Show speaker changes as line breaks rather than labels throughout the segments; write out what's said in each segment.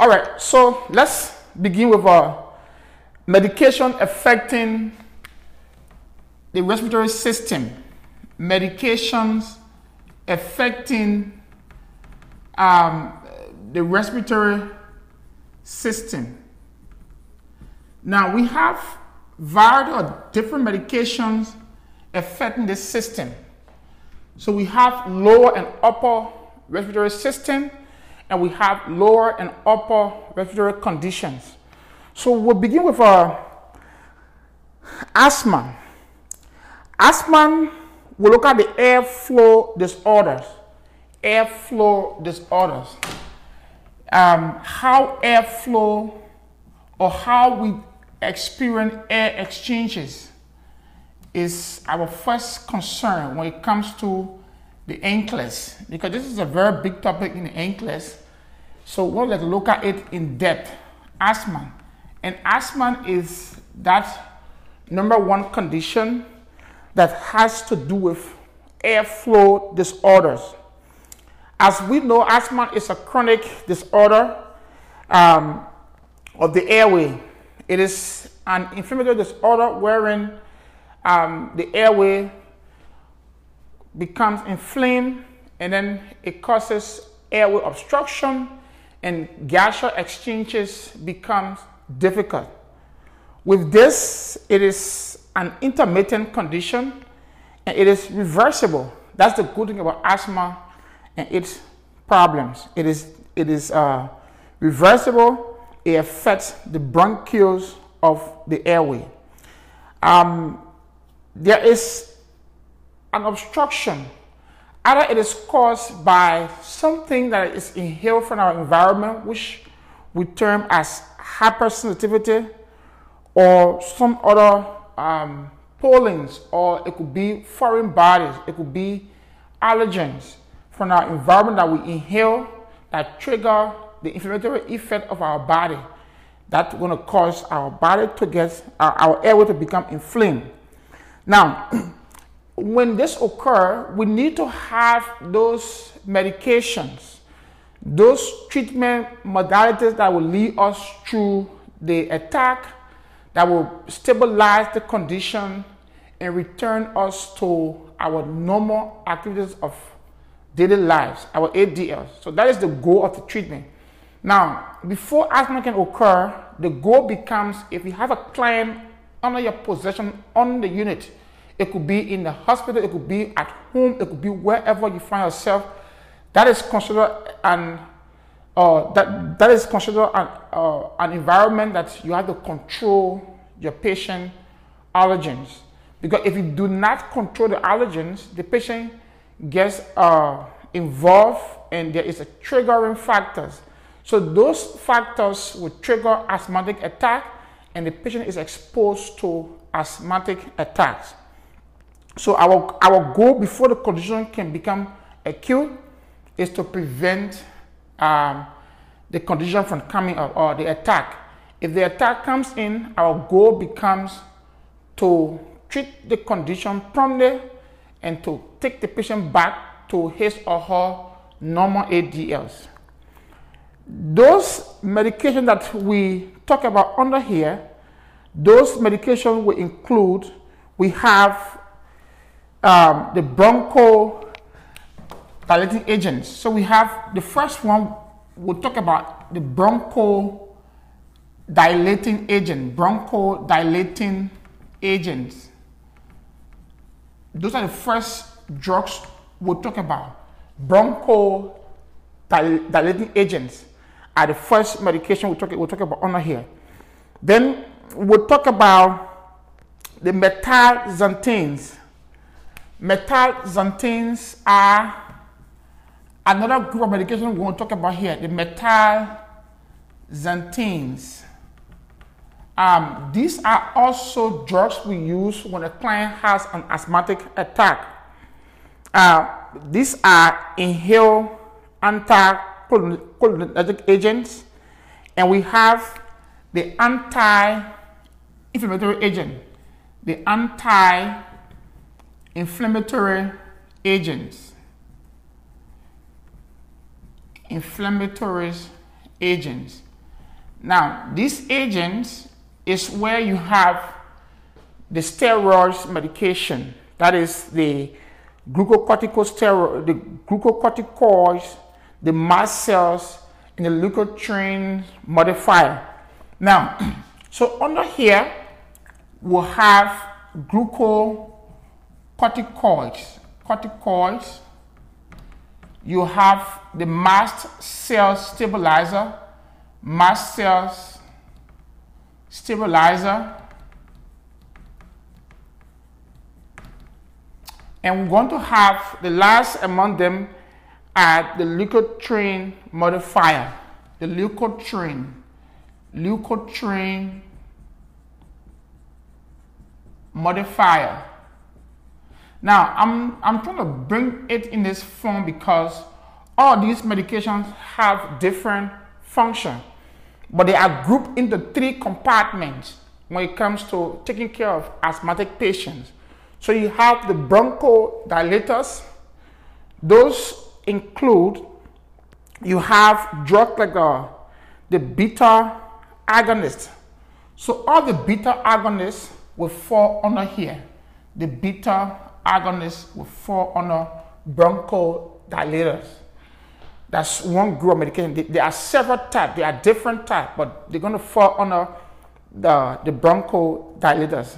All right, so let's begin with a medication affecting the respiratory system. Medications affecting um, the respiratory system. Now we have variety of different medications affecting the system. So we have lower and upper respiratory system, and we have lower and upper respiratory conditions. So we'll begin with uh, asthma. Asthma, we look at the airflow disorders. Airflow disorders. Um, how airflow or how we experience air exchanges is our first concern when it comes to the NCLEX, because this is a very big topic in NCLEX. So we'll look at it in depth. Asthma. And asthma is that number one condition that has to do with airflow disorders. As we know, asthma is a chronic disorder um, of the airway. It is an inflammatory disorder wherein um, the airway becomes inflamed and then it causes airway obstruction and gaseous exchanges becomes difficult. With this, it is an intermittent condition and it is reversible. That's the good thing about asthma and its problems. It is, it is uh, reversible. It affects the bronchioles of the airway. Um, there is an obstruction. Either it is caused by something that is inhaled from our environment, which we term as hypersensitivity, or some other um, pollens, or it could be foreign bodies, it could be allergens from our environment that we inhale that trigger the inflammatory effect of our body. That's going to cause our body to get, our, our airway to become inflamed. Now, when this occur, we need to have those medications, those treatment modalities that will lead us through the attack, that will stabilize the condition and return us to our normal activities of daily lives, our ADLs. So that is the goal of the treatment. Now, before asthma can occur, the goal becomes if you have a client under your possession on the unit, it could be in the hospital, it could be at home, it could be wherever you find yourself. That is considered an uh, that that is considered an, uh, an environment that you have to control your patient allergens. Because if you do not control the allergens, the patient gets uh, involved and there is a triggering factors. So those factors will trigger asthmatic attack and the patient is exposed to asthmatic attacks. So our, our goal before the condition can become acute is to prevent um, the condition from coming up or the attack. If the attack comes in, our goal becomes to treat the condition promptly and to take the patient back to his or her normal ADLs. Those medications that we talk about under here, those medications will include, we have um, the bronchodilating agents. So we have the first one, we'll talk about the bronchodilating agent, bronchodilating agents. Those are the first drugs we'll talk about. Bronchodilating agents are the first medication we'll talk, we'll talk about under here. Then we'll talk about the methaxanthines. Methaxanthines are another group of medication we want to talk about here. The methaxanthines. Um, these are also drugs we use when a client has an asthmatic attack. Uh, these are inhaled anticholinergic agents, and we have the anti-inflammatory agent, the anti inflammatory agents. Inflammatory agents. Now, these agents is where you have the steroids medication. That is the glucocorticosteroid, the glucocorticoids, the mast cells, and the leukotriene modifier. Now, so under here, we'll have glucocorticoids, corticoids. Corticoids, You have the mast cell stabilizer, mast cells stabilizer. And we're going to have the last among them at the leukotriene modifier. The leukotriene. Leukotriene modifier. Now, I'm, I'm trying to bring it in this form because all these medications have different function, but they are grouped into three compartments when it comes to taking care of asthmatic patients. So you have the bronchodilators. Those include, you have drugs like the, the beta agonist. So all the beta agonists will fall under here. The beta agonists will fall under bronchodilators. That's one group of medication. There are several types. There are different types, but they're going to fall under the, the bronchodilators.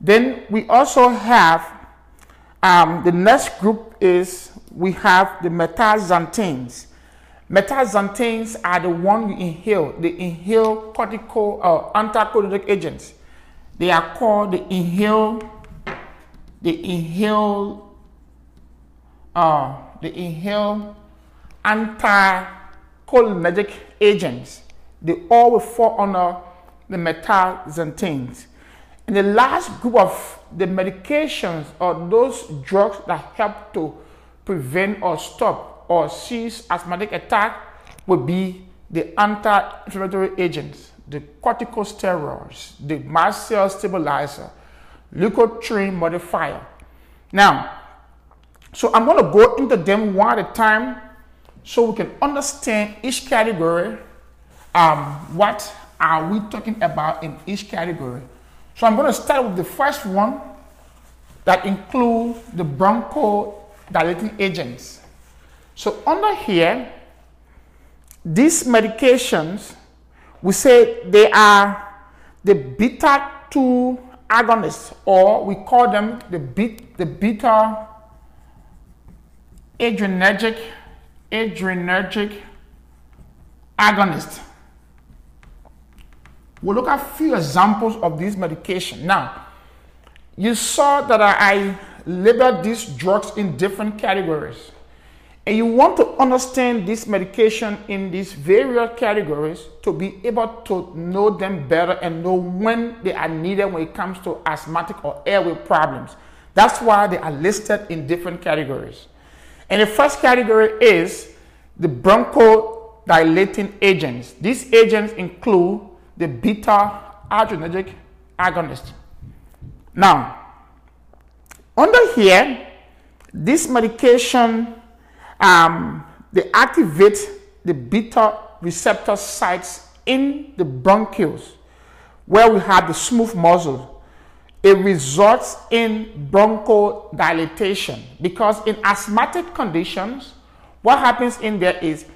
Then we also have um, the next group is we have the mirtazapines. Mirtazapines are the one you inhale. They inhale cortical or uh, anticholinergic agents. They are called the inhale, the inhale, uh, the inhale anticholinergic agents. They all will fall under the mirtazapines. And the last group of the medications or those drugs that help to prevent or stop or cease asthmatic attack would be the anti-inflammatory agents the corticosteroids, the mast cell stabilizer, leukotriene modifier. Now, so I'm going to go into them one at a time so we can understand each category. Um, what are we talking about in each category? So I'm going to start with the first one that include the bronchodilating agents. So under here, these medications we say they are the beta 2 agonists, or we call them the, beta, the beta adrenergic, adrenergic agonist. We'll look at a few examples of these medication. Now, you saw that I labeled these drugs in different categories. And you want to understand this medication in these various categories to be able to know them better and know when they are needed when it comes to asthmatic or airway problems. That's why they are listed in different categories. And the first category is the bronchodilating agents. These agents include the beta adrenergic agonist. Now, under here, this medication um, they activate the beta receptor sites in the bronchioles where we have the smooth muscle. It results in bronchodilation because in asthmatic conditions, what happens in there is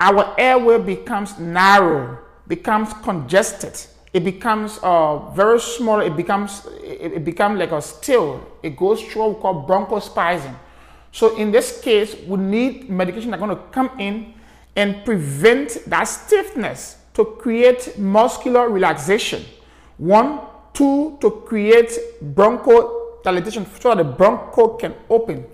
our airway becomes narrow, becomes congested. It becomes uh, very small. It becomes it, it becomes like a still. It goes through what we call bronchospasm. So in this case, we need medication that's going to come in and prevent that stiffness to create muscular relaxation. One, two, to create bronchodilation so that the broncho can open.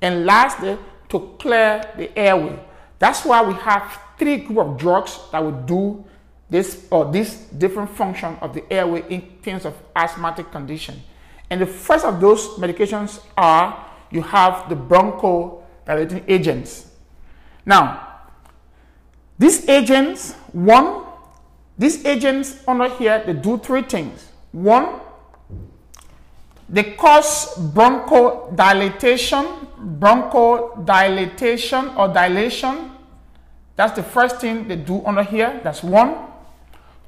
And lastly, to clear the airway. That's why we have three group of drugs that will do this or this different function of the airway in terms of asthmatic condition. And the first of those medications are you have the bronchodilating agents. Now, these agents, one, these agents under here, they do three things. One, they cause bronchodilation, bronchodilation or dilation. That's the first thing they do under here. That's one.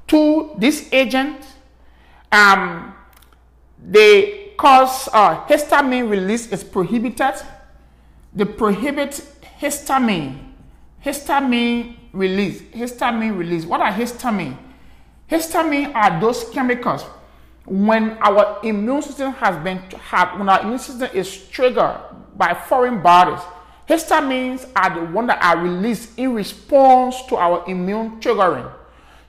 Two, this agent, um, they cause uh, histamine release is prohibited. They prohibit histamine, histamine release, histamine release. What are histamine? Histamine are those chemicals when our immune system has been have, when our immune system is triggered by foreign bodies. Histamines are the one that are released in response to our immune triggering.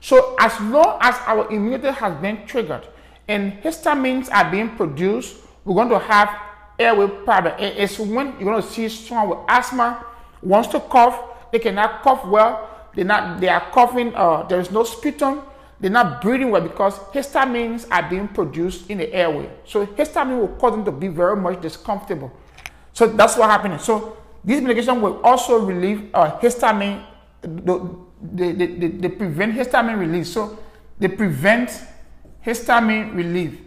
So as long as our immunity has been triggered and histamines are being produced, we're going to have airway problem. It's when you're going to see someone with asthma wants to cough, they cannot cough well, they're not, they are coughing, uh, there is no sputum, they're not breathing well because histamines are being produced in the airway. So histamine will cause them to be very much discomfortable. So that's what happening. So this medication will also relieve uh, histamine, they, they, they, they prevent histamine release. So they prevent histamine relief.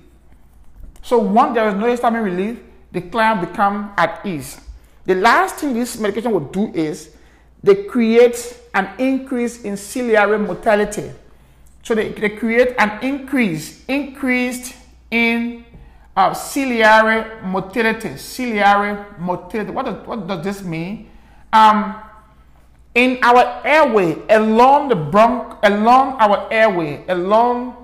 So once there is no histamine relief, the client become at ease. The last thing this medication will do is they create an increase in ciliary motility. So they, they create an increase, increased in uh, ciliary motility. Ciliary motility. What does, what does this mean? Um, in our airway, along the bronch, along our airway, along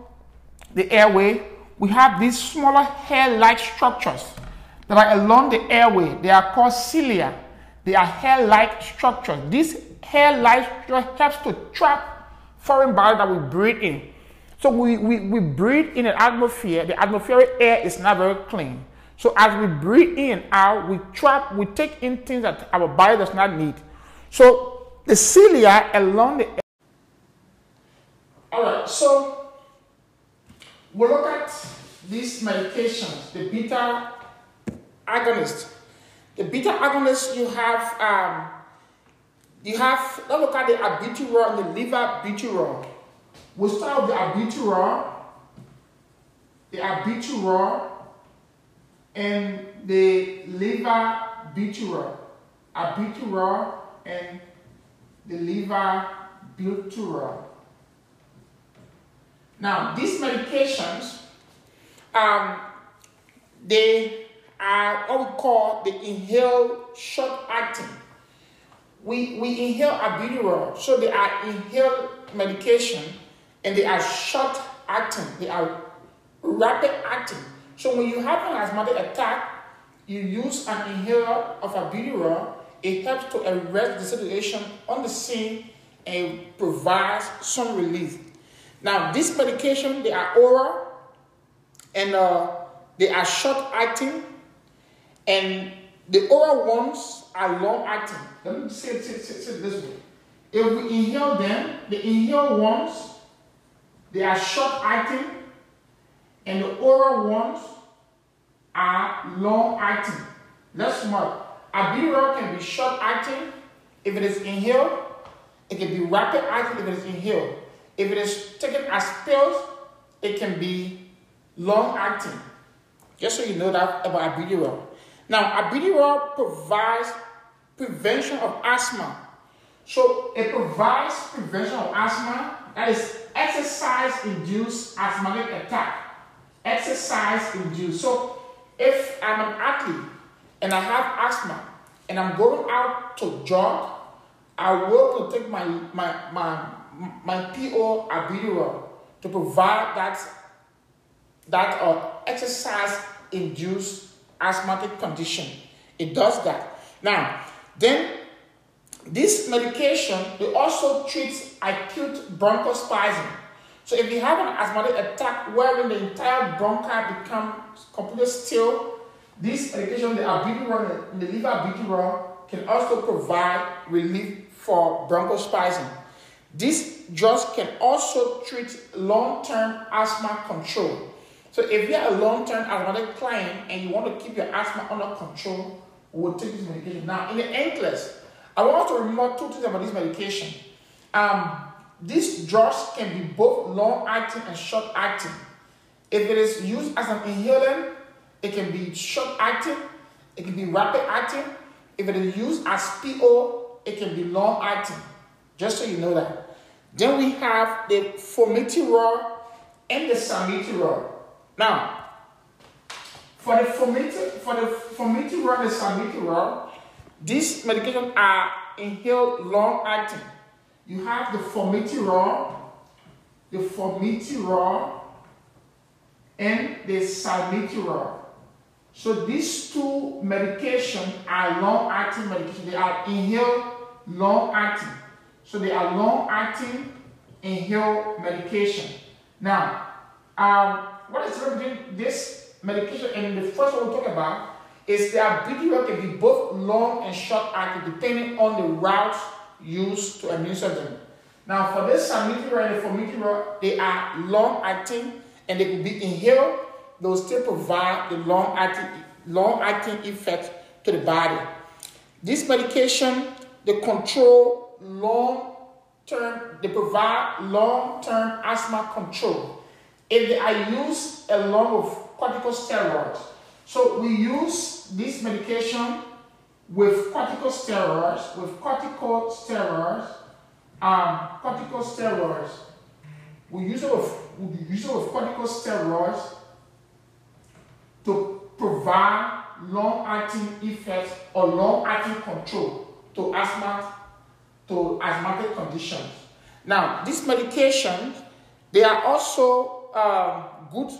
the airway, we have these smaller hair-like structures that are along the airway. They are called cilia. They are hair-like structures. This hair-like structure helps to trap foreign body that we breathe in. So we, we, we breathe in an atmosphere. The atmospheric air is not very clean. So as we breathe in and out, we trap, we take in things that our body does not need. So the cilia along the. All right, so we'll look at these medications, the beta agonist. The beta agonist, you have, um, you have, let's look at the albuterol and the levalbuterol. We'll start with the albuterol, the albuterol, and the liver levalbuterol. Albuterol and the liver butyral. Now, these medications, um, they are what we call the inhaled short acting. We, we inhale albuterol, so they are inhaled medication and they are short acting, they are rapid acting. So when you have an asthmatic attack, you use an inhaler of albuterol it helps to arrest the situation on the scene and provides some relief. Now, this medication, they are oral and uh, they are short acting, and the oral ones are long acting. Let me say it, say, say, say this way. If we inhale them, the inhale ones, they are short acting, and the oral ones are long acting. Let's mark. Albuterol can be short acting if it is inhaled. It can be rapid acting if it is inhaled. If it is taken as pills, it can be long acting. Just so you know that about albuterol. Now, albuterol provides prevention of asthma. So it provides prevention of asthma. That is exercise-induced asthmatic attack. Exercise-induced. So if I'm an athlete and I have asthma and I'm going out to jog, I will take my my my my PO albuterol to provide that that uh, exercise induced asthmatic condition. It does that. Now, then this medication it also treats acute bronchospasm. So if you have an asthmatic attack wherein the entire bronchi becomes completely still this medication, the albuterol the levalbuterol, can also provide relief for bronchospasm. These drugs can also treat long-term asthma control. So if you're a long-term asthmatic client and you want to keep your asthma under control, we'll take this medication. Now, in the NCLEX, I want to remember two things about this medication. Um, these drugs can be both long-acting and short-acting. If it is used as an inhalant, it can be short acting, it can be rapid acting. If it is used as PO, it can be long acting. Just so you know that. Then we have the formoterol and the salmeterol. Now, for the formoterol, for the formoterol and these medications are inhaled long acting. You have the formoterol, the formoterol, and the salmeterol. So these two medications are long-acting medications. They are inhaled long-acting. So they are long-acting inhaled medication. Now, um, what is between this medication and the first one we talk about is the ability can be both long and short-acting depending on the route used to administer them. Now, for this salmeterol and the formoterol, they are long-acting and they can be inhaled they will still provide the long-acting, long-acting effect to the body. This medication, they control long-term, they provide long-term asthma control. If they are used along with corticosteroids. So we use this medication with corticosteroids, with corticosteroids, um, corticosteroids. We use it with, we use it with corticosteroids to provide long-acting effects or long-acting control to asthma, to asthmatic conditions. Now, these medications, they are also uh, good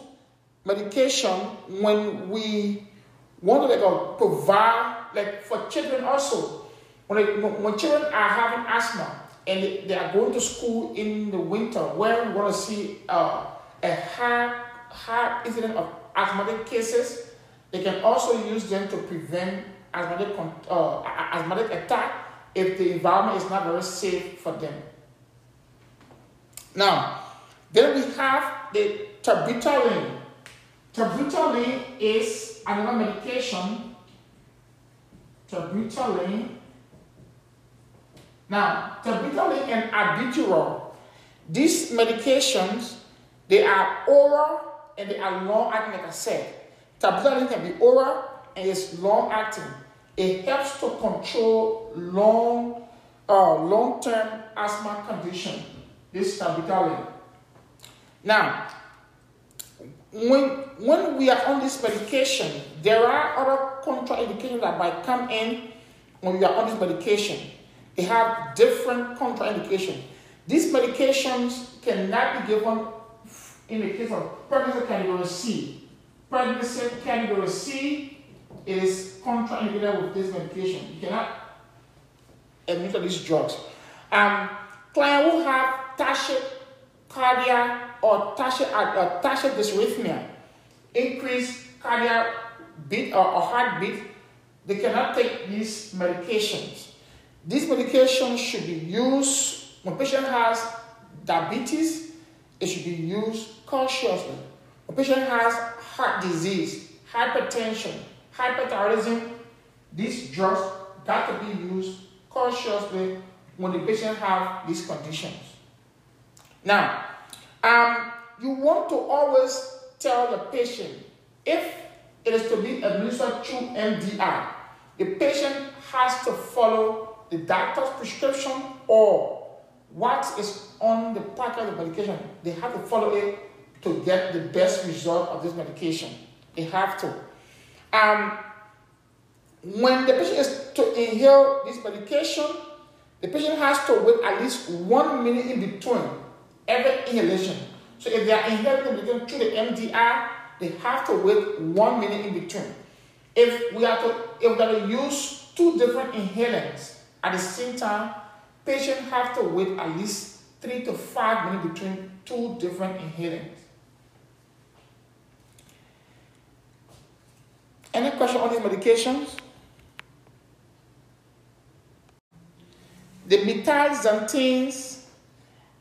medication when we want to like, uh, provide, like for children also, when, they, when children are having asthma and they, they, are going to school in the winter where we want to see uh, a high, high incidence of asthmatic cases, they can also use them to prevent asthmatic, uh, asthmatic attack if the environment is not very safe for them. Now, then we have the terbutaline. Terbutaline is another medication. Terbutaline. Now, terbutaline and albuterol. These medications, they are oral and they are long acting, like I said. Terbutaline can be oral and it's long acting. It helps to control long, uh, long-term asthma condition. This terbutaline. Now, when when we are on this medication, there are other contraindications that might come in when we are on this medication. They have different contraindications. These medications cannot be given in the case of pregnancy category C. Pregnancy category C is contraindicated with this medication. You cannot administer these drugs. Um, client will have tachycardia or tachy, uh, tachydysrhythmia, increased cardiac beat or, or heartbeat. They cannot take these medications. These medications should be used when a patient has diabetes. It should be used cautiously. A patient has heart disease, hypertension, hyperthyroidism. These drugs got to be used cautiously when the patient have these conditions. Now, um, you want to always tell the patient if it is to be administered through MDI, the patient has to follow the doctor's prescription or what is on the packet of medication. They have to follow it to get the best result of this medication. They have to. Um, when the patient is to inhale this medication, the patient has to wait at least one minute in between every inhalation. So if they are inhaling the medication through the MDI, they have to wait one minute in between. If we are to if we are to use two different inhalants at the same time, patients have to wait at least three to five minutes between two different inhalants. Any question on these medications? The mirtazapines,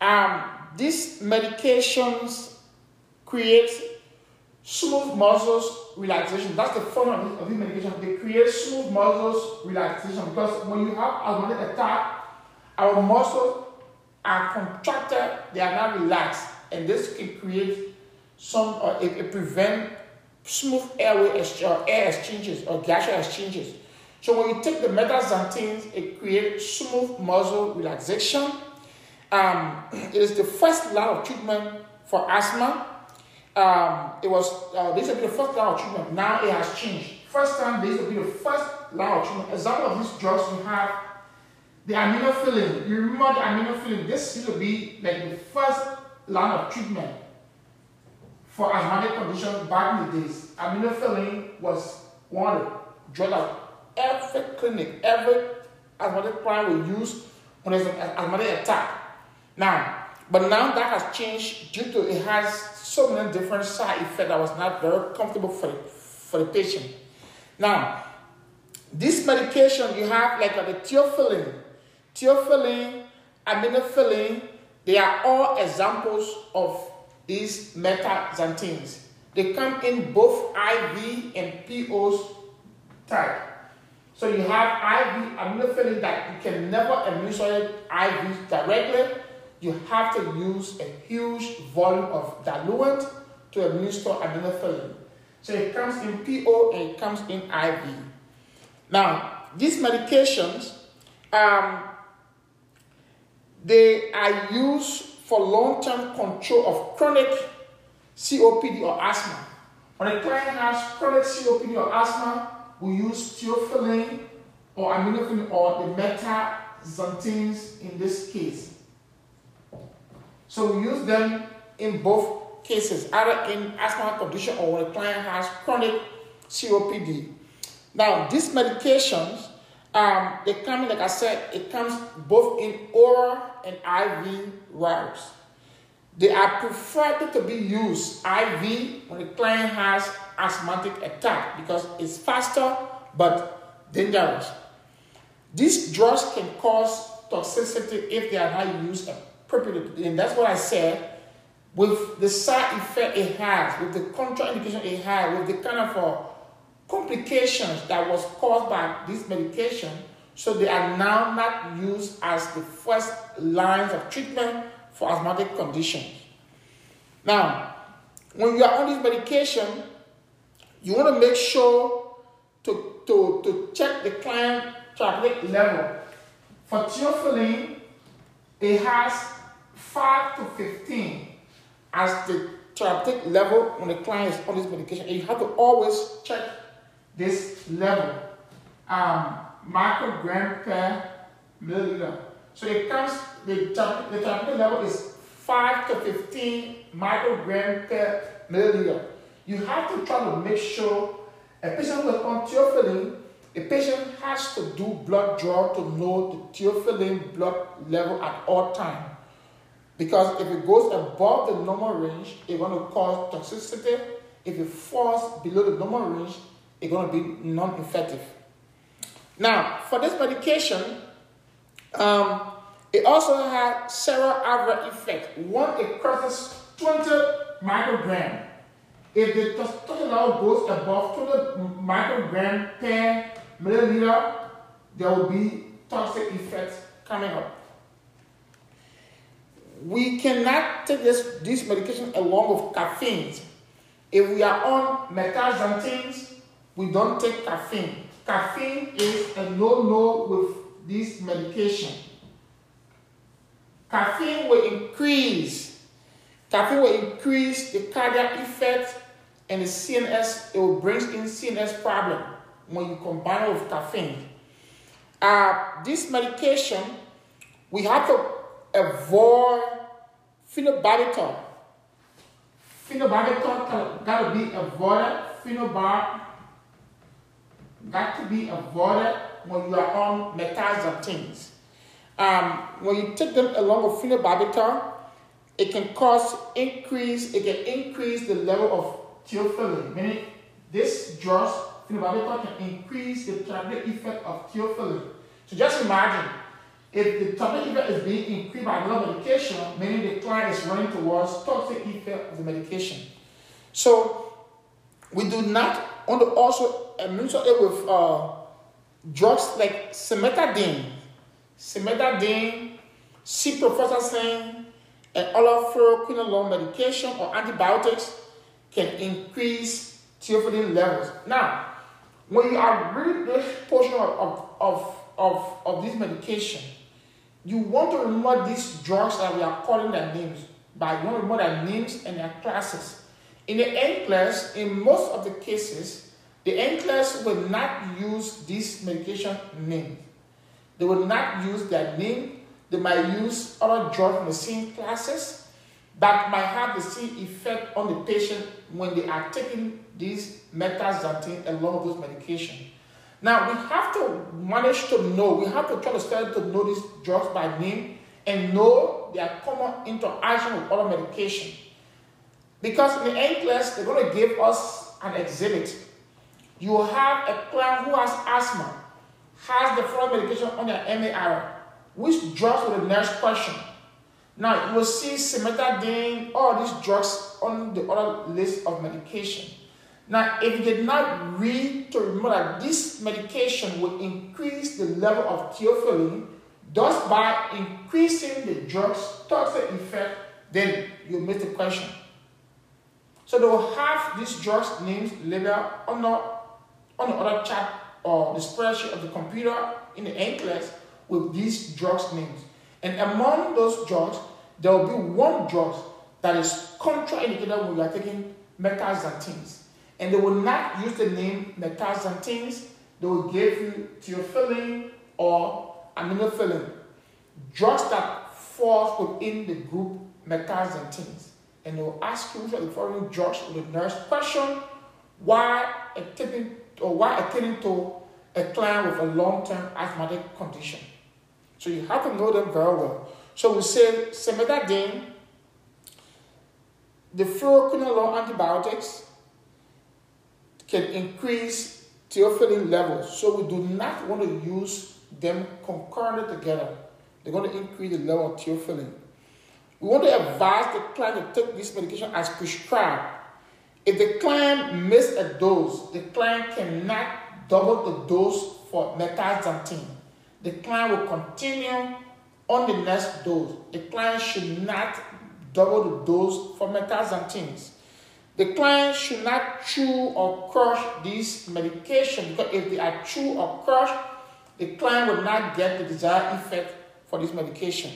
um, these medications create smooth muscles relaxation. That's the formula of these medications. They create smooth muscles relaxation because when you have asthmatic attack, our muscles are contracted, they are not relaxed, and this can create some, uh, it, it prevent smooth airway air exchanges or gaseous exchanges. So when you take the mirtazapines, it creates smooth muscle relaxation Um, it is the first line of treatment for asthma. Um, it was uh, this will be the first line of treatment. Now it has changed. First time this will be the first line of treatment. Example of these drugs we have the aminophylline. You remember the aminophylline? This to be like the first line of treatment for asthmatic conditions back in the days. Aminophylline was one drug that every clinic, every asthmatic client will use when there's an asthmatic attack. Now, but now that has changed due to it has so many different side effects that was not very comfortable for the, for the patient. Now, this medication you have like the theophylline, theophylline, aminophylline, they are all examples of these metaxanthines. They come in both IV and POs type. So you have IV aminophylline that you can never administer IV directly. You have to use a huge volume of diluent to administer aminophylline. So it comes in PO and it comes in IV. Now, these medications, um, they are used for long-term control of chronic COPD or asthma. When a client has chronic COPD or asthma, we use theophylline or aminophylline or the metaxanthines in this case. So we use them in both cases, either in asthma condition or when a client has chronic COPD. Now, these medications, um, they come like I said, it comes both in oral and IV routes. They are preferred to be used IV when the client has asthmatic attack because it's faster but dangerous. These drugs can cause toxicity if they are not used appropriately. And that's what I said. With the side effect it has, with the contraindication it has, with the kind of uh, complications that was caused by this medication, so they are now not used as the first lines of treatment for asthmatic conditions. Now, when you are on this medication, you want to make sure to, to, to check the client therapeutic level. For theophylline, it has 5 to 15 as the therapeutic level when the client is on this medication. And you have to always check this level, um, microgram per milliliter. So it comes, the, the therapeutic level is 5 to 15 microgram per milliliter. You have to try to make sure a patient is on theophylline, a patient has to do blood draw to know the theophylline blood level at all time. Because if it goes above the normal range, it's going to cause toxicity. If it falls below the normal range, it's going to be non-effective. Now, for this medication, um, it also has several other effects. One, it crosses 20 microgram. If the testosterone goes above 20 microgram per milliliter, there will be toxic effects coming up. We cannot take this, this medication along with caffeine. If we are on metaxanthines, we don't take caffeine. Caffeine is a no-no with this medication. Caffeine will increase. Caffeine will increase the cardiac effect and the CNS. It will bring in CNS problem when you combine it with caffeine. Uh, this medication, we have to avoid phenobarbital. Phenobarbital got to be avoided. Phenobar got to be avoided when you are on metaxanthines. Um, when you take them along with phenobarbital, it can cause increase, it can increase the level of theophylline, meaning this drugs, phenobarbital can increase the therapeutic effect of theophylline. So just imagine, if the therapeutic effect is being increased by another medication, meaning the client is running towards toxic effect of the medication. So we do not want to also administer it with uh, drugs like cimetidine, cimetidine, ciprofloxacin, and other fluoroquinolone medication or antibiotics can increase theophylline levels. Now, when you are reading this portion of, of, of, of, this medication, you want to remember these drugs that we are calling their names by you want to remember their names and their classes. In the NCLEX, in most of the cases, the NCLEX will not use this medication name. They will not use their name. They might use other the same classes that might have the same effect on the patient when they are taking these metaxanthine along with those medication. Now we have to manage to know, we have to try to study to know these drugs by name and know their common interaction with other medication. Because in the NCLEX, they're going to give us an exhibit. You have a client who has asthma, has the following medication on their MAR. Which drugs will the nurse question? Now, you will see cimetidine, all these drugs on the other list of medication. Now, if you did not read to remember that this medication will increase the level of theophylline, thus by increasing the drug's toxic effect, then you miss the question. So they will have these drugs names labeled the, on the other chart or uh, the spreadsheet of the computer in the class with these drugs names. And among those drugs, there will be one drug that is contraindicated when you are taking metaxanthines. And they will not use the name metaxanthines. They will give you theophylline or aminophylline. Drugs that fall within the group metaxanthines and they will ask you of the following drugs will the nurse question why attending or why attending to a client with a long-term asthmatic condition. So you have to know them very well. So we say cimetidine, the fluoroquinolone antibiotics can increase theophylline levels. So we do not want to use them concurrently together. They're going to increase the level of theophylline. We want to advise the client to take this medication as prescribed. If the client missed a dose, the client cannot double the dose for metaxanthine. The client will continue on the next dose. The client should not double the dose for metaxanthines. The client should not chew or crush this medication because if they are chew or crush, the client will not get the desired effect for this medication.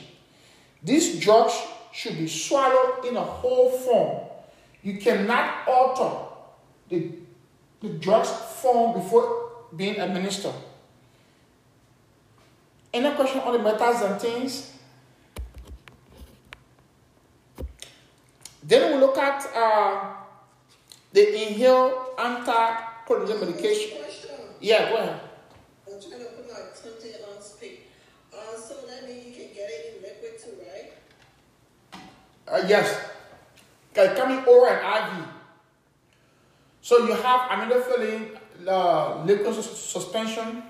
These drugs should be swallowed in a whole form. You cannot alter the, the drug's form before being administered. Any question on the metaxanthines? Then we look at uh, the inhaled anticholinergic medication. Yeah, go ahead.
I'm trying to put my content on speak. Uh, so that means you can get it in liquid too, right?
Uh, yes. Okay, coming oral and IV. So you have aminophylline uh, liquid suspension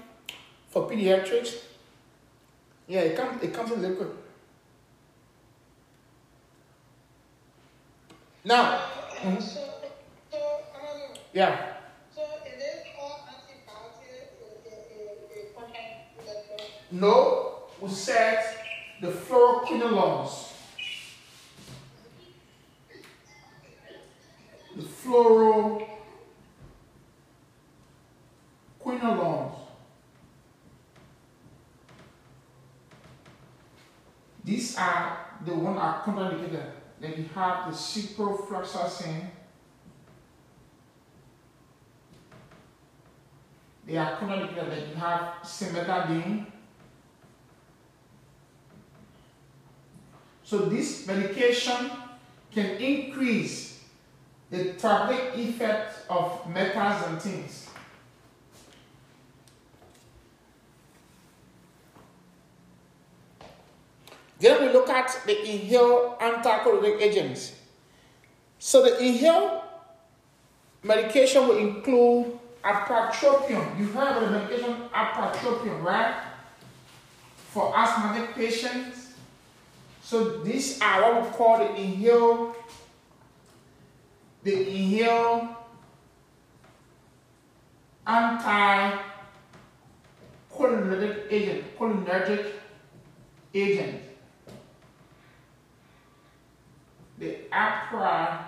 for pediatrics. Yeah, it comes it comes in liquid. Now,
Uh, So, so, um,
yeah,
so is it all the
no, we said the fluoroquinolones. Fluoroquinolones. These are the one are contraindicated. Then you have the ciprofloxacin. They are contraindicated. Then you have cimetidine. So this medication can increase the therapeutic effect of metaxanthines. Then we look at the inhaled anticholinergic agents. So the inhaled medication will include ipratropium. You heard of the medication ipratropium, right? For asthmatic patients. So these are what we call the inhaled, the inhaled anti-cholinergic agent, cholinergic agent. The ipratropium.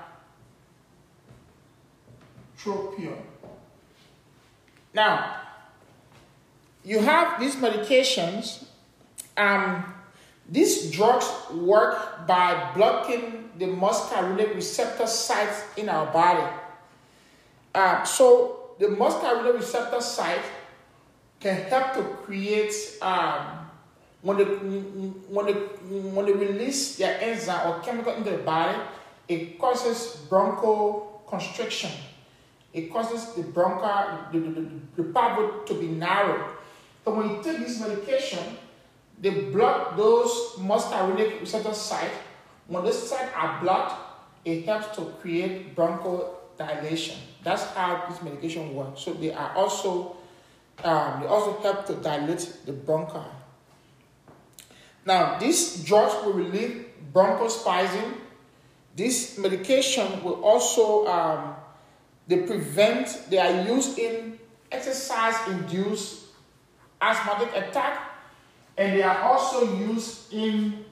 Now, you have these medications. Um, These drugs work by blocking the muscarinic receptor sites in our body. Uh, so the muscarinic receptor site can help to create um, when they when they when they release their enzyme or chemical into the body, it causes bronchoconstriction. It causes the bronchi the, the, the, the to be narrowed. So when you take this medication, they block those muscarinic receptor sites. When those sites are blocked, it helps to create bronchodilation. That's how this medication works. So they are also um, they also help to dilate the bronchi. Now, these drugs will relieve bronchospasm. This medication will also um, they prevent. They are used in exercise-induced asthmatic attack and they are also used in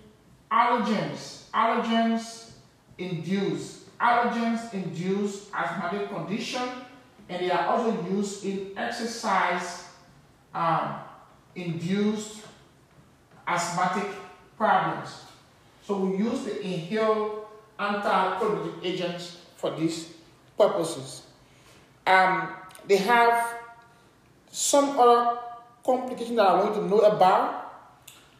allergens. Allergens induce allergens induce asthmatic condition, and they are also used in exercise um, induced asthmatic problems. So we use the inhaled anti agents for these purposes. Um, they have some other complications that I want you to know about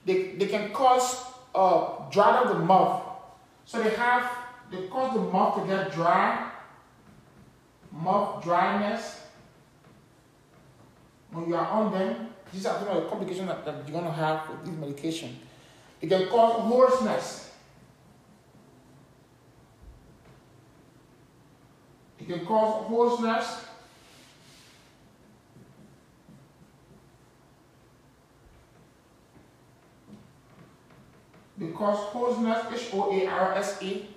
they, they can cause uh, dry of the mouth. So they have, they cause the mouth to get dry, mouth dryness. When you are on them, these are some of the complications that, that you're going to have with this medication. It can cause hoarseness. It can cause hoarseness. They cause hoarseness, H-O-A-R-S-E.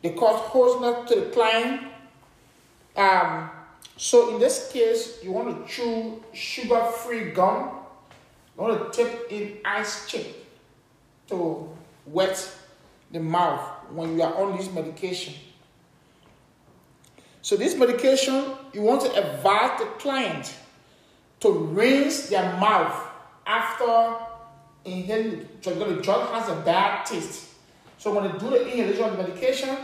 They cause hoarseness to the client. Um, so in this case, you want to chew sugar-free gum. You want to tip in ice chip to wet the mouth when you are on this medication. So this medication, you want to advise the client to rinse their mouth after inhaling the drug, the drug has a bad taste. So when they do the inhalation of the medication,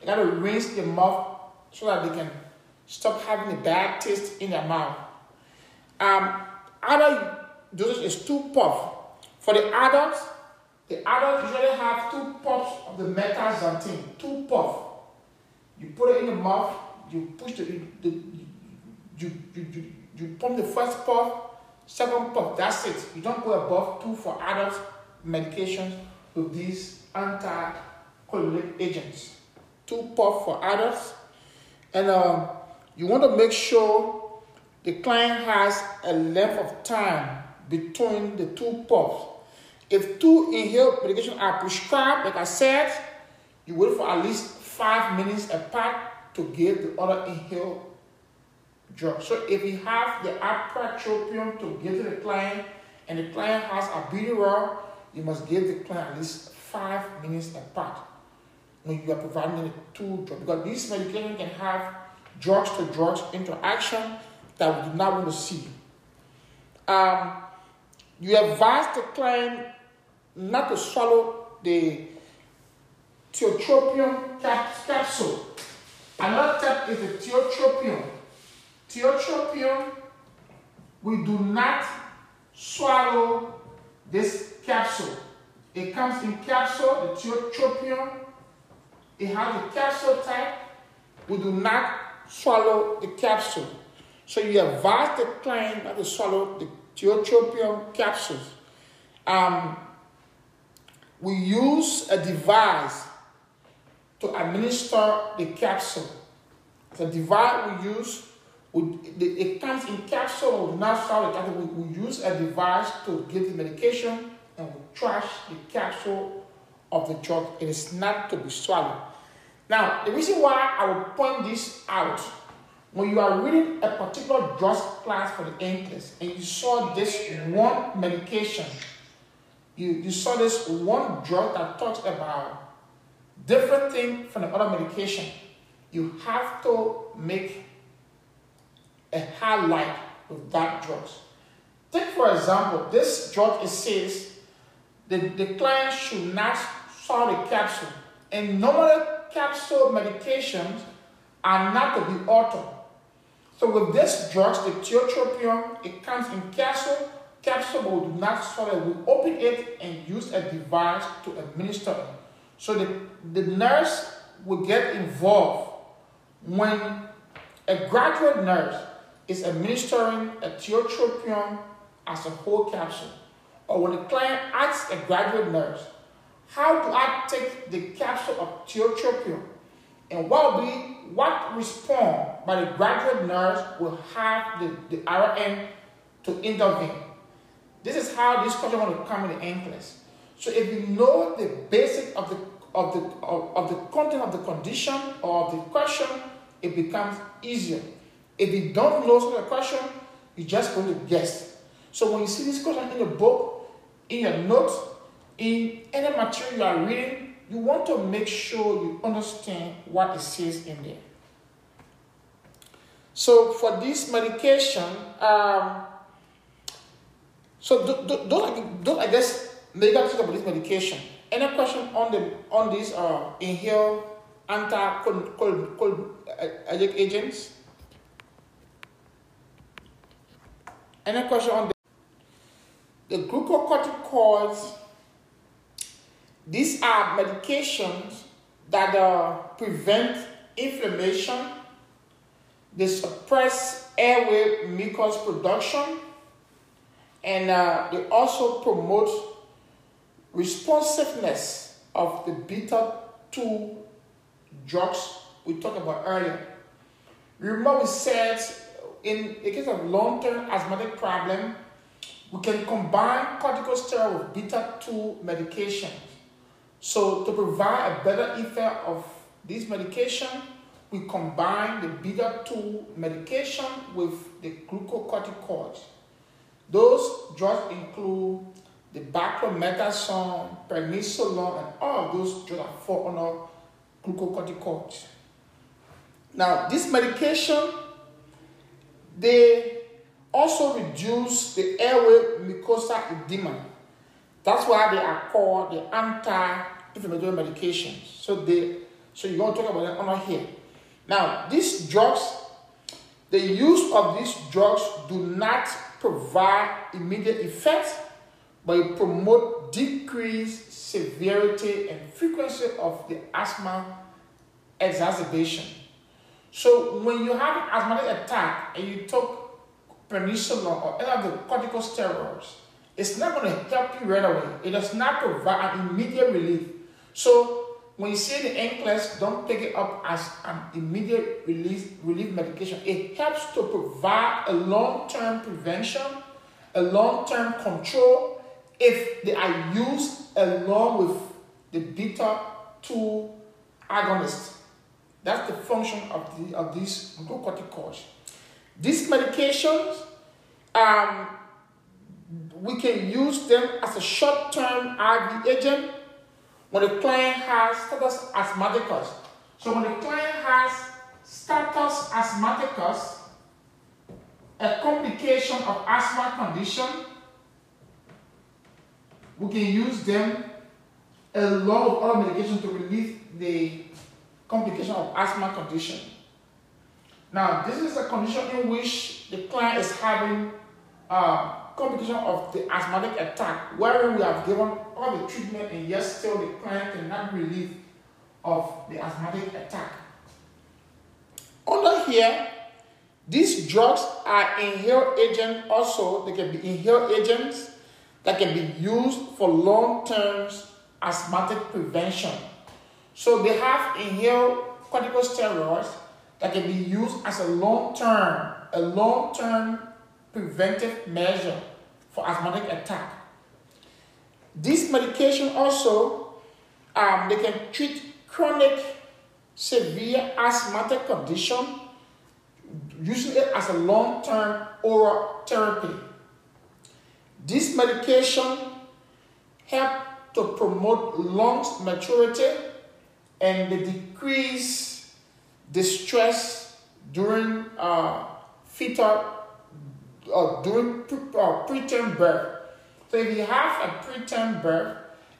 they gotta rinse their mouth so that they can stop having a bad taste in their mouth. Um, other dosage is two puffs. For the adults, the adults usually have two puffs of the metaxanthine, two puffs. You put it in the mouth, you push the, the, the you, you, you, you pump the first puff, Second puff, that's it. You don't go above two for adult medications with these anticholinergic agents. Two puff for adults. And um, you want to make sure the client has a length of time between the two puffs. If two inhaled medications are prescribed, like I said, you wait for at least five minutes apart to give the other inhaled drug. So if you have the ipratropium to give to the client and the client has a albuterol, you must give the client at least five minutes apart when you are providing the two drugs. Because these medications can have drugs to drugs interaction that we do not want to see. Um, you advise the client not to swallow the tiotropium cap- capsule. Another step is the tiotropium. Tiotropium, we do not swallow this capsule. It comes in capsule, the tiotropium. It has a capsule type. We do not swallow the capsule. So you advise the client not to swallow the tiotropium capsules. Um, we use a device to administer the capsule. The device we use it comes in capsule solid capsule. We, we use a device to give the medication and we trash the capsule of the drug. It is not to be swallowed. Now, the reason why I will point this out, when you are reading a particular drug class for the NCLEX and you saw this one medication, you, you saw this one drug that talks about different thing from the other medication, you have to make a highlight with that drugs. Take for example, this drug it says the, the client should not swallow the capsule. And normally capsule medications are not to be altered. So with this drugs, the tiotropium, it comes in capsule. Capsule but we do not swallow it. We open it and use a device to administer it. So the, the nurse will get involved when a graduate nurse is administering a tiotropium as a whole capsule. Or when the client asks a graduate nurse, how do I take the capsule of tiotropium? And what will be what response by the graduate nurse will have the, the RN to intervene. This is how this question will come in the NCLEX. So if you know the basic of the of the of, of the content of the condition or of the question, it becomes easier. If you don't know the question, you're just going to guess. So when you see this question in the book, in your notes, in any material you are reading, you want to make sure you understand what it says in there. So for this medication, um, so those, I guess negative about this medication. Any question on the on these uh, inhale anti-cholinergic agents? Any question on the, the glucocorticoids? These are medications that uh, prevent inflammation, they suppress airway mucus production, and uh, they also promote responsiveness of the beta 2 drugs we talked about earlier. Remember, we said in the case of long term asthmatic problem, we can combine corticosteroid with beta 2 medication. So, to provide a better effect of this medication, we combine the beta 2 medication with the glucocorticoids. Those drugs include the beclomethasone, prednisolone, and all those drugs are fall under glucocorticoids. Now, this medication, they also reduce the airway mucosa edema. That's why they are called the anti-inflammatory medications. So they, so you're going to talk about that on here. Now, these drugs, the use of these drugs do not provide immediate effects, but promote decreased severity and frequency of the asthma exacerbation. So when you have an asthmatic attack and you took prednisolone or any of the corticosteroids, it's not going to help you right away. It does not provide an immediate relief. So when you see the NCLEX, don't take it up as an immediate relief, relief medication. It helps to provide a long-term prevention, a long-term control if they are used along with the beta 2 agonist. That's the function of, the, of these glucocorticoids. These medications, um, we can use them as a short-term IV agent when the client has status asthmaticus. So when the client has status asthmaticus, a complication of asthma condition, we can use them along with other medications to relieve the complication of asthma condition. Now, this is a condition in which the client is having uh, complication of the asthmatic attack, wherein we have given all the treatment and yet still the client cannot relieve of the asthmatic attack. Under here, these drugs are inhaled agents also, they can be inhaled agents that can be used for long-term asthmatic prevention. So they have inhaled corticosteroids that can be used as a long-term, a long-term preventive measure for asthmatic attack. This medication also, um, they can treat chronic severe asthmatic condition, using it as a long-term oral therapy. This medication help to promote lungs maturity and the decrease distress during uh, fetal uh, during pre- uh, preterm birth. So if you have a preterm birth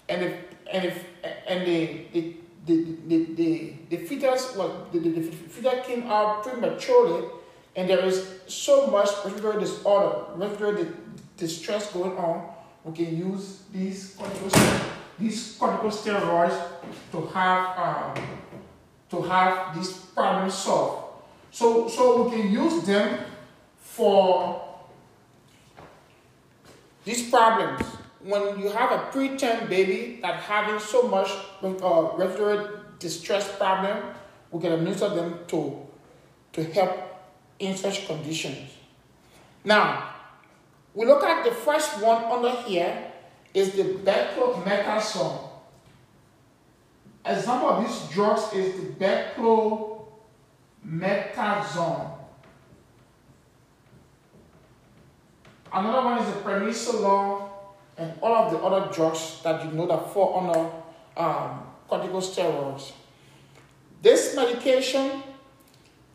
and if and if and the the the the, the, the fetus well the, the, the fetus came out prematurely and there is so much respiratory disorder, respiratory distress going on, we can use these corticosteroids, these corticosteroids to have um, to have this problem solved. So so we can use them for these problems when you have a preterm baby that having so much uh, respiratory distress problem, we can administer them to to help in such conditions. Now, we look at the first one under here is the beclomethasone. Example of these drugs is the beclomethasone. Another one is the prednisolone and all of the other drugs that you know that fall under um, corticosteroids. This medication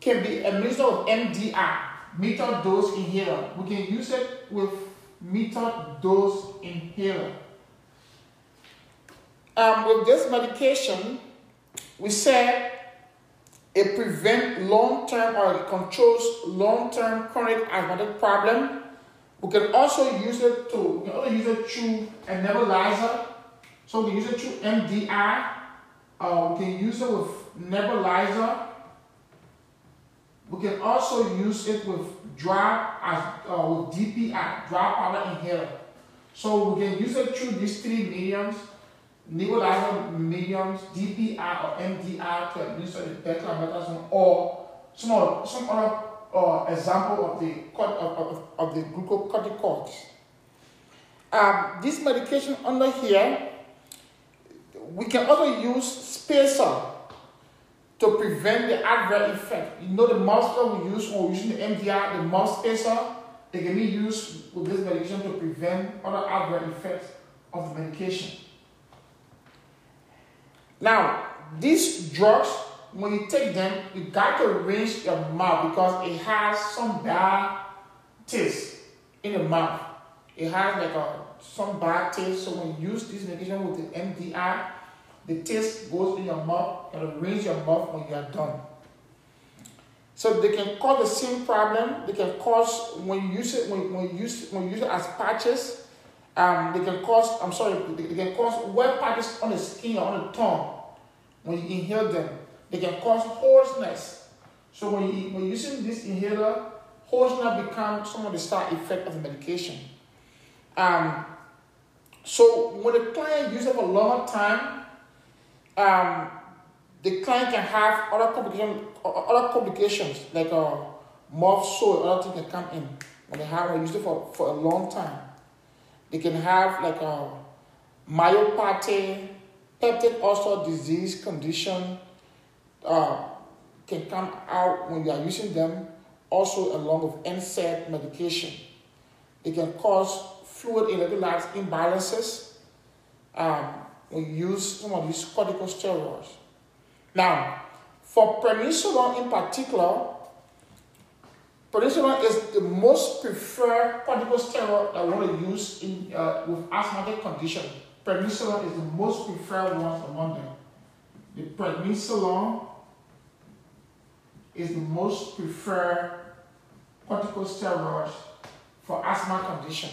can be a mixture of MDI, metered dose inhaler. We can use it with metered dose inhaler. Um, with this medication, we said it prevents long-term or it controls long-term chronic asthmatic problem. We can also use it to we can also use it through a nebulizer. So we can use it through MDI. Uh, we can use it with nebulizer we can also use it with dry, as, uh, with DPI, dry powder inhaler. So we can use it through these three mediums, nebulizer mediums, DPR or MDR to administer the beclomethasone or some, other, some other uh, example of the, of, of, of the glucocorticoids. Um, this medication under here, we can also use spacer to prevent the adverse effect. You know the muscle we use when we're using the MDR, the mouth spacer, they can be used with this medication to prevent other adverse effects of the medication. Now, these drugs, when you take them, you got to rinse your mouth because it has some bad taste in your mouth. It has like a some bad taste. So when you use this medication with the MDI, the taste goes in your mouth and rinse your mouth when you are done. So they can cause the same problem. They can cause when you use it when, when you use when you use it as patches. Um, they can cause I'm sorry. They, they can cause wet patches on the skin or on the tongue when you inhale them. They can cause hoarseness. So when you when using this inhaler, hoarseness becomes some of the side effect of the medication. Um, so when the client uses it for a longer time, um, the client can have other complications, other complications like a uh, mouth sore, other things can come in when they have when use it for, for a long time. They can have like a myopathy, peptic ulcer disease condition uh, can come out when you are using them also along with NSAID medication. It can cause fluid electrolyte imbalances. Um, we use some of these corticosteroids. Now, for prednisolone in particular, prednisolone is the most preferred corticosteroid that we want to use in, uh, with asthmatic condition. Prednisolone is the most preferred one among them. The prednisolone is the most preferred corticosteroid for asthma condition.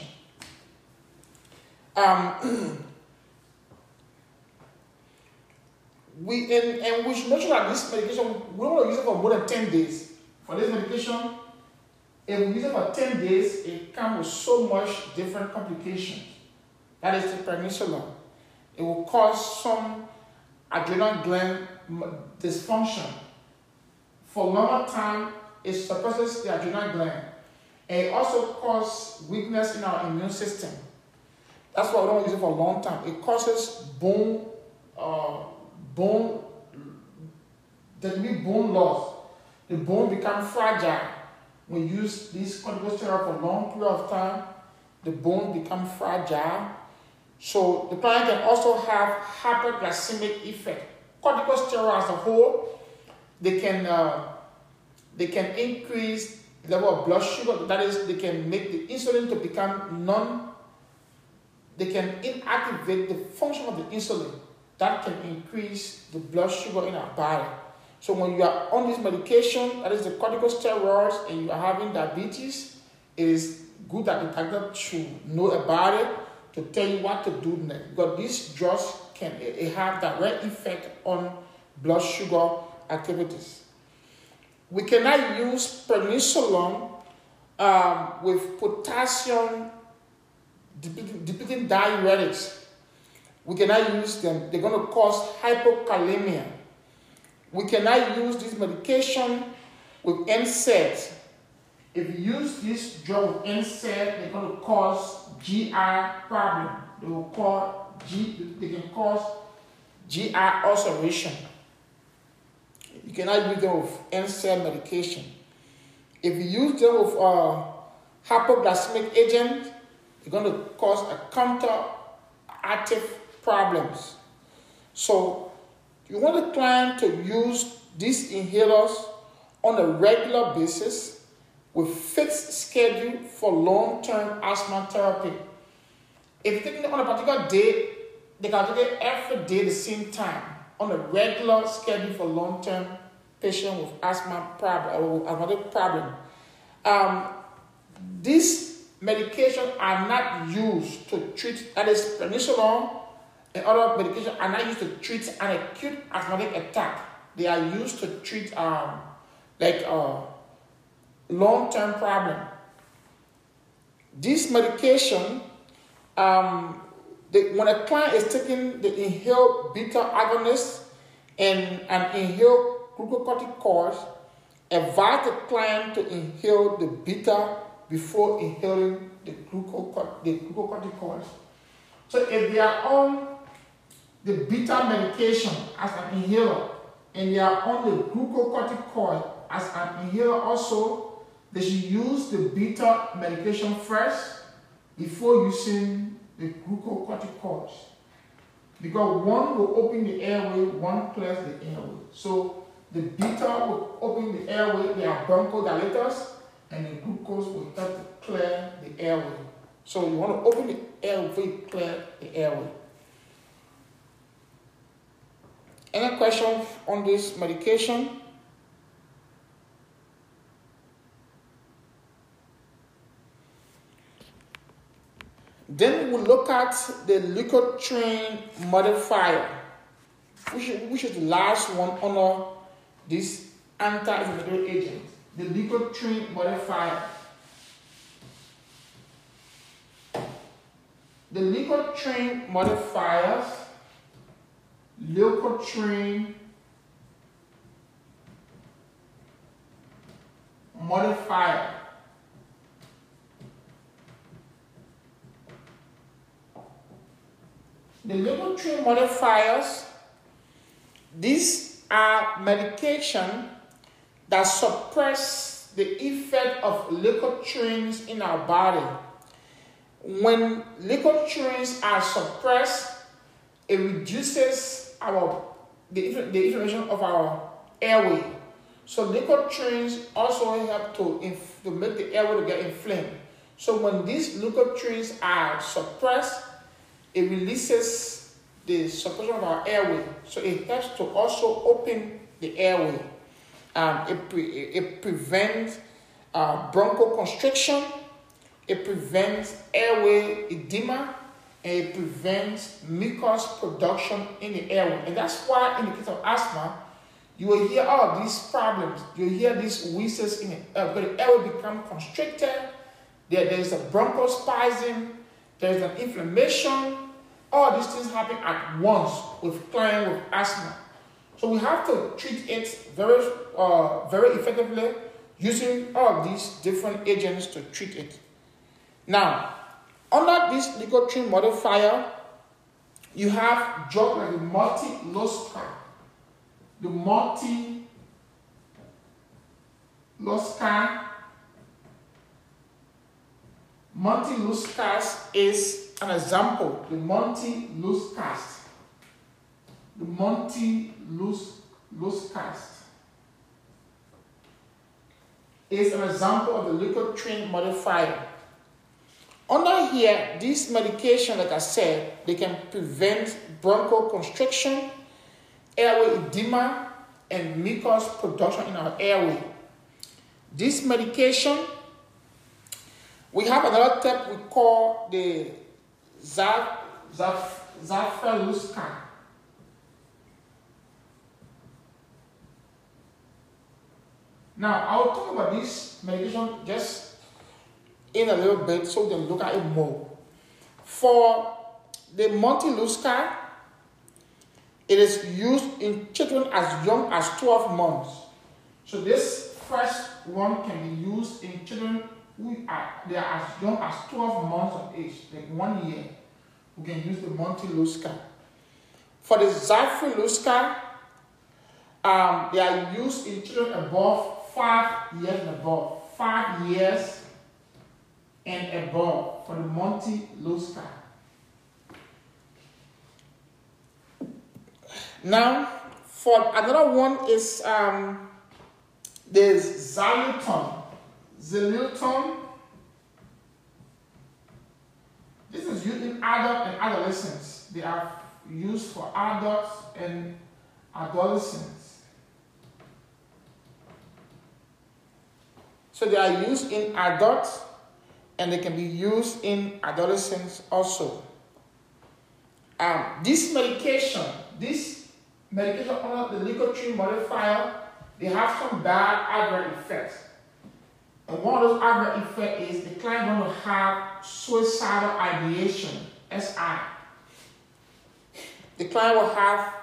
Um, we and, and we should make sure that this medication we don't want to use it for more than 10 days. For this medication, if we use it for 10 days, it comes with so much different complications. That is the prednisolone. It will cause some adrenal gland dysfunction. For a longer time, it suppresses the adrenal gland. And it also causes weakness in our immune system. That's why we don't use it for a long time. It causes bone uh, bone, will be bone loss. The bone becomes fragile. When you use this corticosteroid for a long period of time, the bone becomes fragile. So the client can also have hyperglycemic effect. Corticosteroid as a whole, they can uh, they can increase the level of blood sugar. That is, they can make the insulin to become non they can inactivate the function of the insulin that can increase the blood sugar in our body. So when you are on this medication, that is the corticosteroids, and you are having diabetes, it is good that the doctor should know about it to tell you what to do next. Because these drugs can it, it have direct effect on blood sugar activities. We cannot use prednisolone um, with potassium depleting diuretics. We cannot use them. They're going to cause hypokalemia. We cannot use this medication with NSAIDs. If you use this drug with NSAID, they're going to cause GI problem. They will cause G, they can cause GI ulceration. You cannot use them with NSAID medication. If you use them with uh, hypoglycemic agent, they're going to cause a counteractive problems. So you want the client to use these inhalers on a regular basis with fixed schedule for long-term asthma therapy. If you're taking it on a particular day, they can take it every day the same time on a regular schedule for long-term patient with asthma problem or asthmatic problem. Um, these medications are not used to treat that is prednisolone and other medications are not used to treat an acute asthmatic attack. They are used to treat um, like uh, long-term problem. This medication, um, the, when a client is taking the inhaled beta agonist and an inhaled glucocorticoid, advise the client to inhale the beta before inhaling the, glucocorticoids. So if they are on the beta medication as an inhaler and they are on the glucocorticoid as an inhaler also, they should use the beta medication first before using the glucocorticoids. Because one will open the airway, one clears the airway. So the beta will open the airway, they are bronchodilators, and the glucose will help to clear the airway. So you want to open the airway, clear the airway. Any questions on this medication? Then we look at the leukotriene modifier, which, which is the last one under this anti-inflammatory agent, the leukotriene modifier. The leukotriene modifiers leukotriene modifier. The leukotriene modifiers, these are medication that suppress the effect of leukotrienes in our body. When leukotrienes are suppressed, it reduces our the, the inflammation of our airway. So leukotrienes also help to, inf- to make the airway to get inflamed. So when these leukotrienes are suppressed, it releases the suppression of our airway. So it helps to also open the airway. Um, it, pre- it prevents uh, bronchoconstriction. It prevents airway edema and it prevents mucus production in the airway. And that's why in the case of asthma, you will hear all these problems. You will hear these wheezes in the Uh, but the airway become constricted. There, there's a bronchospasm. There's an inflammation. All these things happen at once with client with asthma. So we have to treat it very, uh, very effectively using all these different agents to treat it. Now, under this leukotriene modifier, you have drug like the montelukast. The montelukast. Montelukast is an example. The montelukast. The montelukast is an example of the leukotriene modifier. Under here, this medication, like I said, they can prevent bronchoconstriction, airway edema, and mucus production in our airway. This medication, we have another type we call the Zaf, Zaf, Zafirlukast. Now, I'll talk about this medication just in a little bit so we can look at it more. For the Montelukast, it is used in children as young as 12 months. So this first one can be used in children who are they are as young as 12 months of age, like one year. We can use the Montelukast. For the Zafirlukast, um, they are used in children above five years and above. Five years and above for the Montelukast. Now, for another one is um, there's Zileuton. Zileuton. This is used in adult and adolescents. They are used for adults and adolescents. So they are used in adults and they can be used in adolescents also. Um, this medication, this medication under the leukotriene modifier, they have some bad adverse effects. And one of those other effects is the client going to have suicidal ideation, SI. The client will have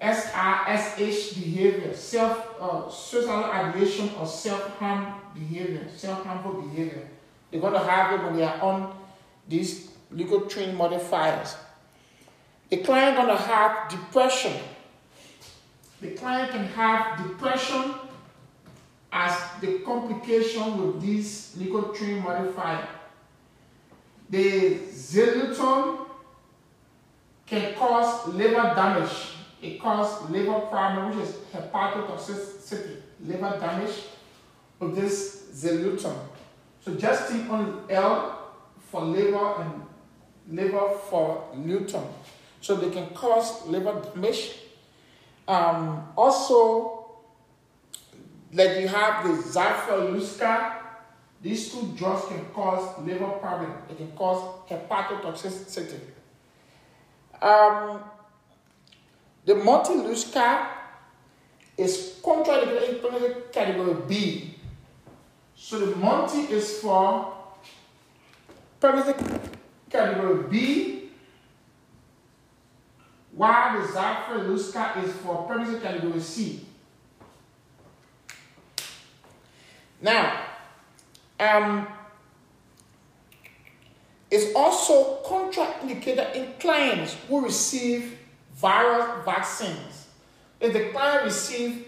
SISH behavior, self uh, suicidal ideation or self-harm behavior, self-harmful behavior. They're going to have it when they are on these leukotriene modifiers. The client going to have depression. The client can have depression as the complication with this leukotriene modifier. The zileuton can cause liver damage. It causes liver problem, which is hepatotoxicity, liver damage with this zileuton. So just think on L for liver and liver for Newton. So they can cause liver damage. Um, also, like you have the Zafirlukast, these two drugs can cause liver problem. It can cause hepatotoxicity. Um, the Montelukast is contraindicated in category B. So the Monty is for pregnancy category B, while the Zafirlukast is for pregnancy category C. Now, um, it's also contraindicated in clients who receive viral vaccines. If the client receives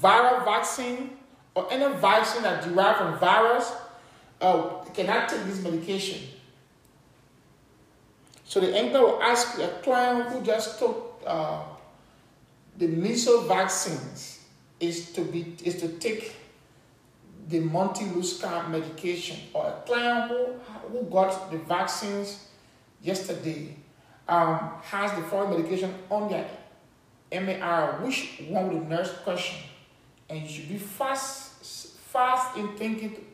viral vaccine or any vaccine that derived from virus, uh, cannot take this medication. So the employer will ask a client who just took uh, the measles vaccines is to be is to take the Montelukast medication, or a client who, who got the vaccines yesterday um, has the following medication on their MAR, which one will the nurse question? And you should be fast, fast in thinking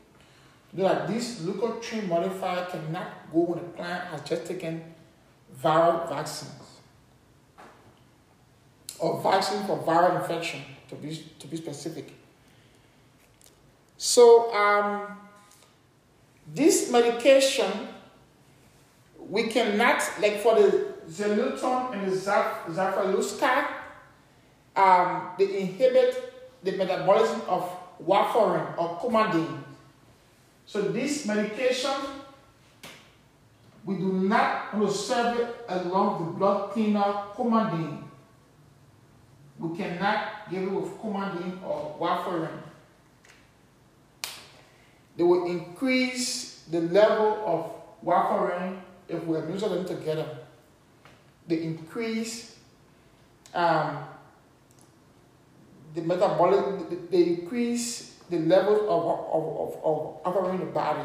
that this leukotriene modifier cannot go when the client has just taken viral vaccines or vaccine for viral infection to be to be specific. So um, this medication we cannot like for the zileuton and the zafirlukast, um, they inhibit the metabolism of warfarin or coumadin. So this medication we do not want to serve it along the blood thinner coumadin. We cannot give it with coumadin or warfarin they will increase the level of warfarin if we abuse them together. They increase um, the metabolic, they increase the level of, of, of, of warfarin in the body.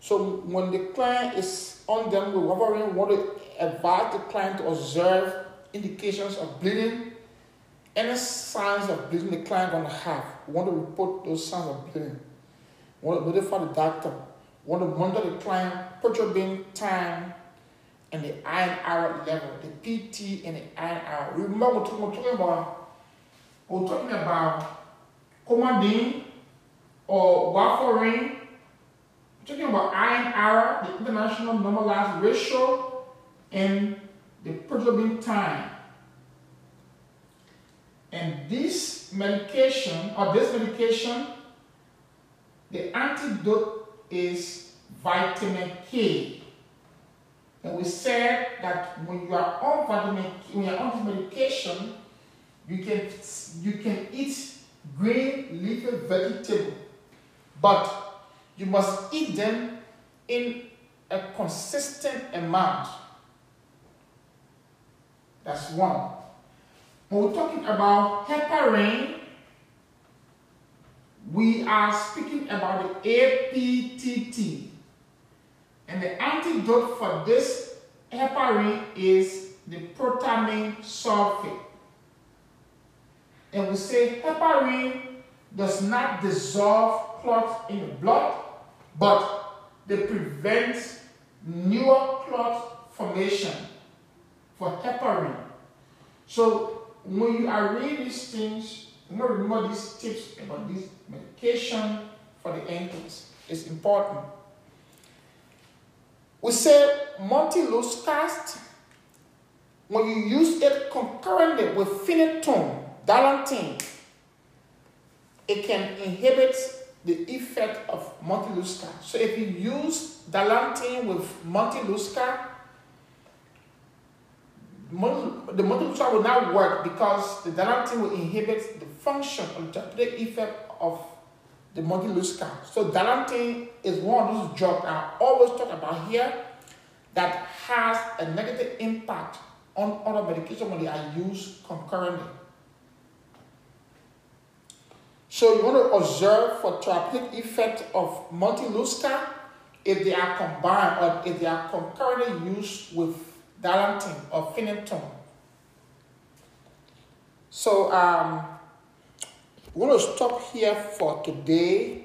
So when the client is on them with warfarin, we want to advise the client to observe indications of bleeding. Any signs of bleeding the client gonna have, we want to report those signs of bleeding. Want to notify the doctor. Want to monitor the client prothrombin time and the INR level, the PT and the INR. Remember we're talking, we're talking about we're talking about Coumadin or warfarin. We're talking about INR, the international normalized ratio, and the prothrombin time. And this medication or this medication, the antidote is vitamin K. And we said that when you are on vitamin K, when you are on this medication, you can you can eat green leafy vegetable, but you must eat them in a consistent amount. That's one. When we're talking about heparin, we are speaking about the APTT. And the antidote for this heparin is the protamine sulfate. And we say heparin does not dissolve clots in the blood, but they prevent newer clot formation for heparin. So when you are reading these things, you know, remember these tips about this medication for the NCLEX. It's important. We say montelukast, when you use it concurrently with phenytoin, Dilantin, it can inhibit the effect of montelukast. So if you use Dilantin with montelukast, the montelukast will not work because the Dilantin will inhibit the function or the therapeutic effect of the montelukast. So Dilantin is one of those drugs I always talk about here that has a negative impact on other medication when they are used concurrently. So you want to observe for therapeutic effect of montelukast if they are combined or if they are concurrently used with Dilantin or phenytoin. So um, we're going to stop here for today.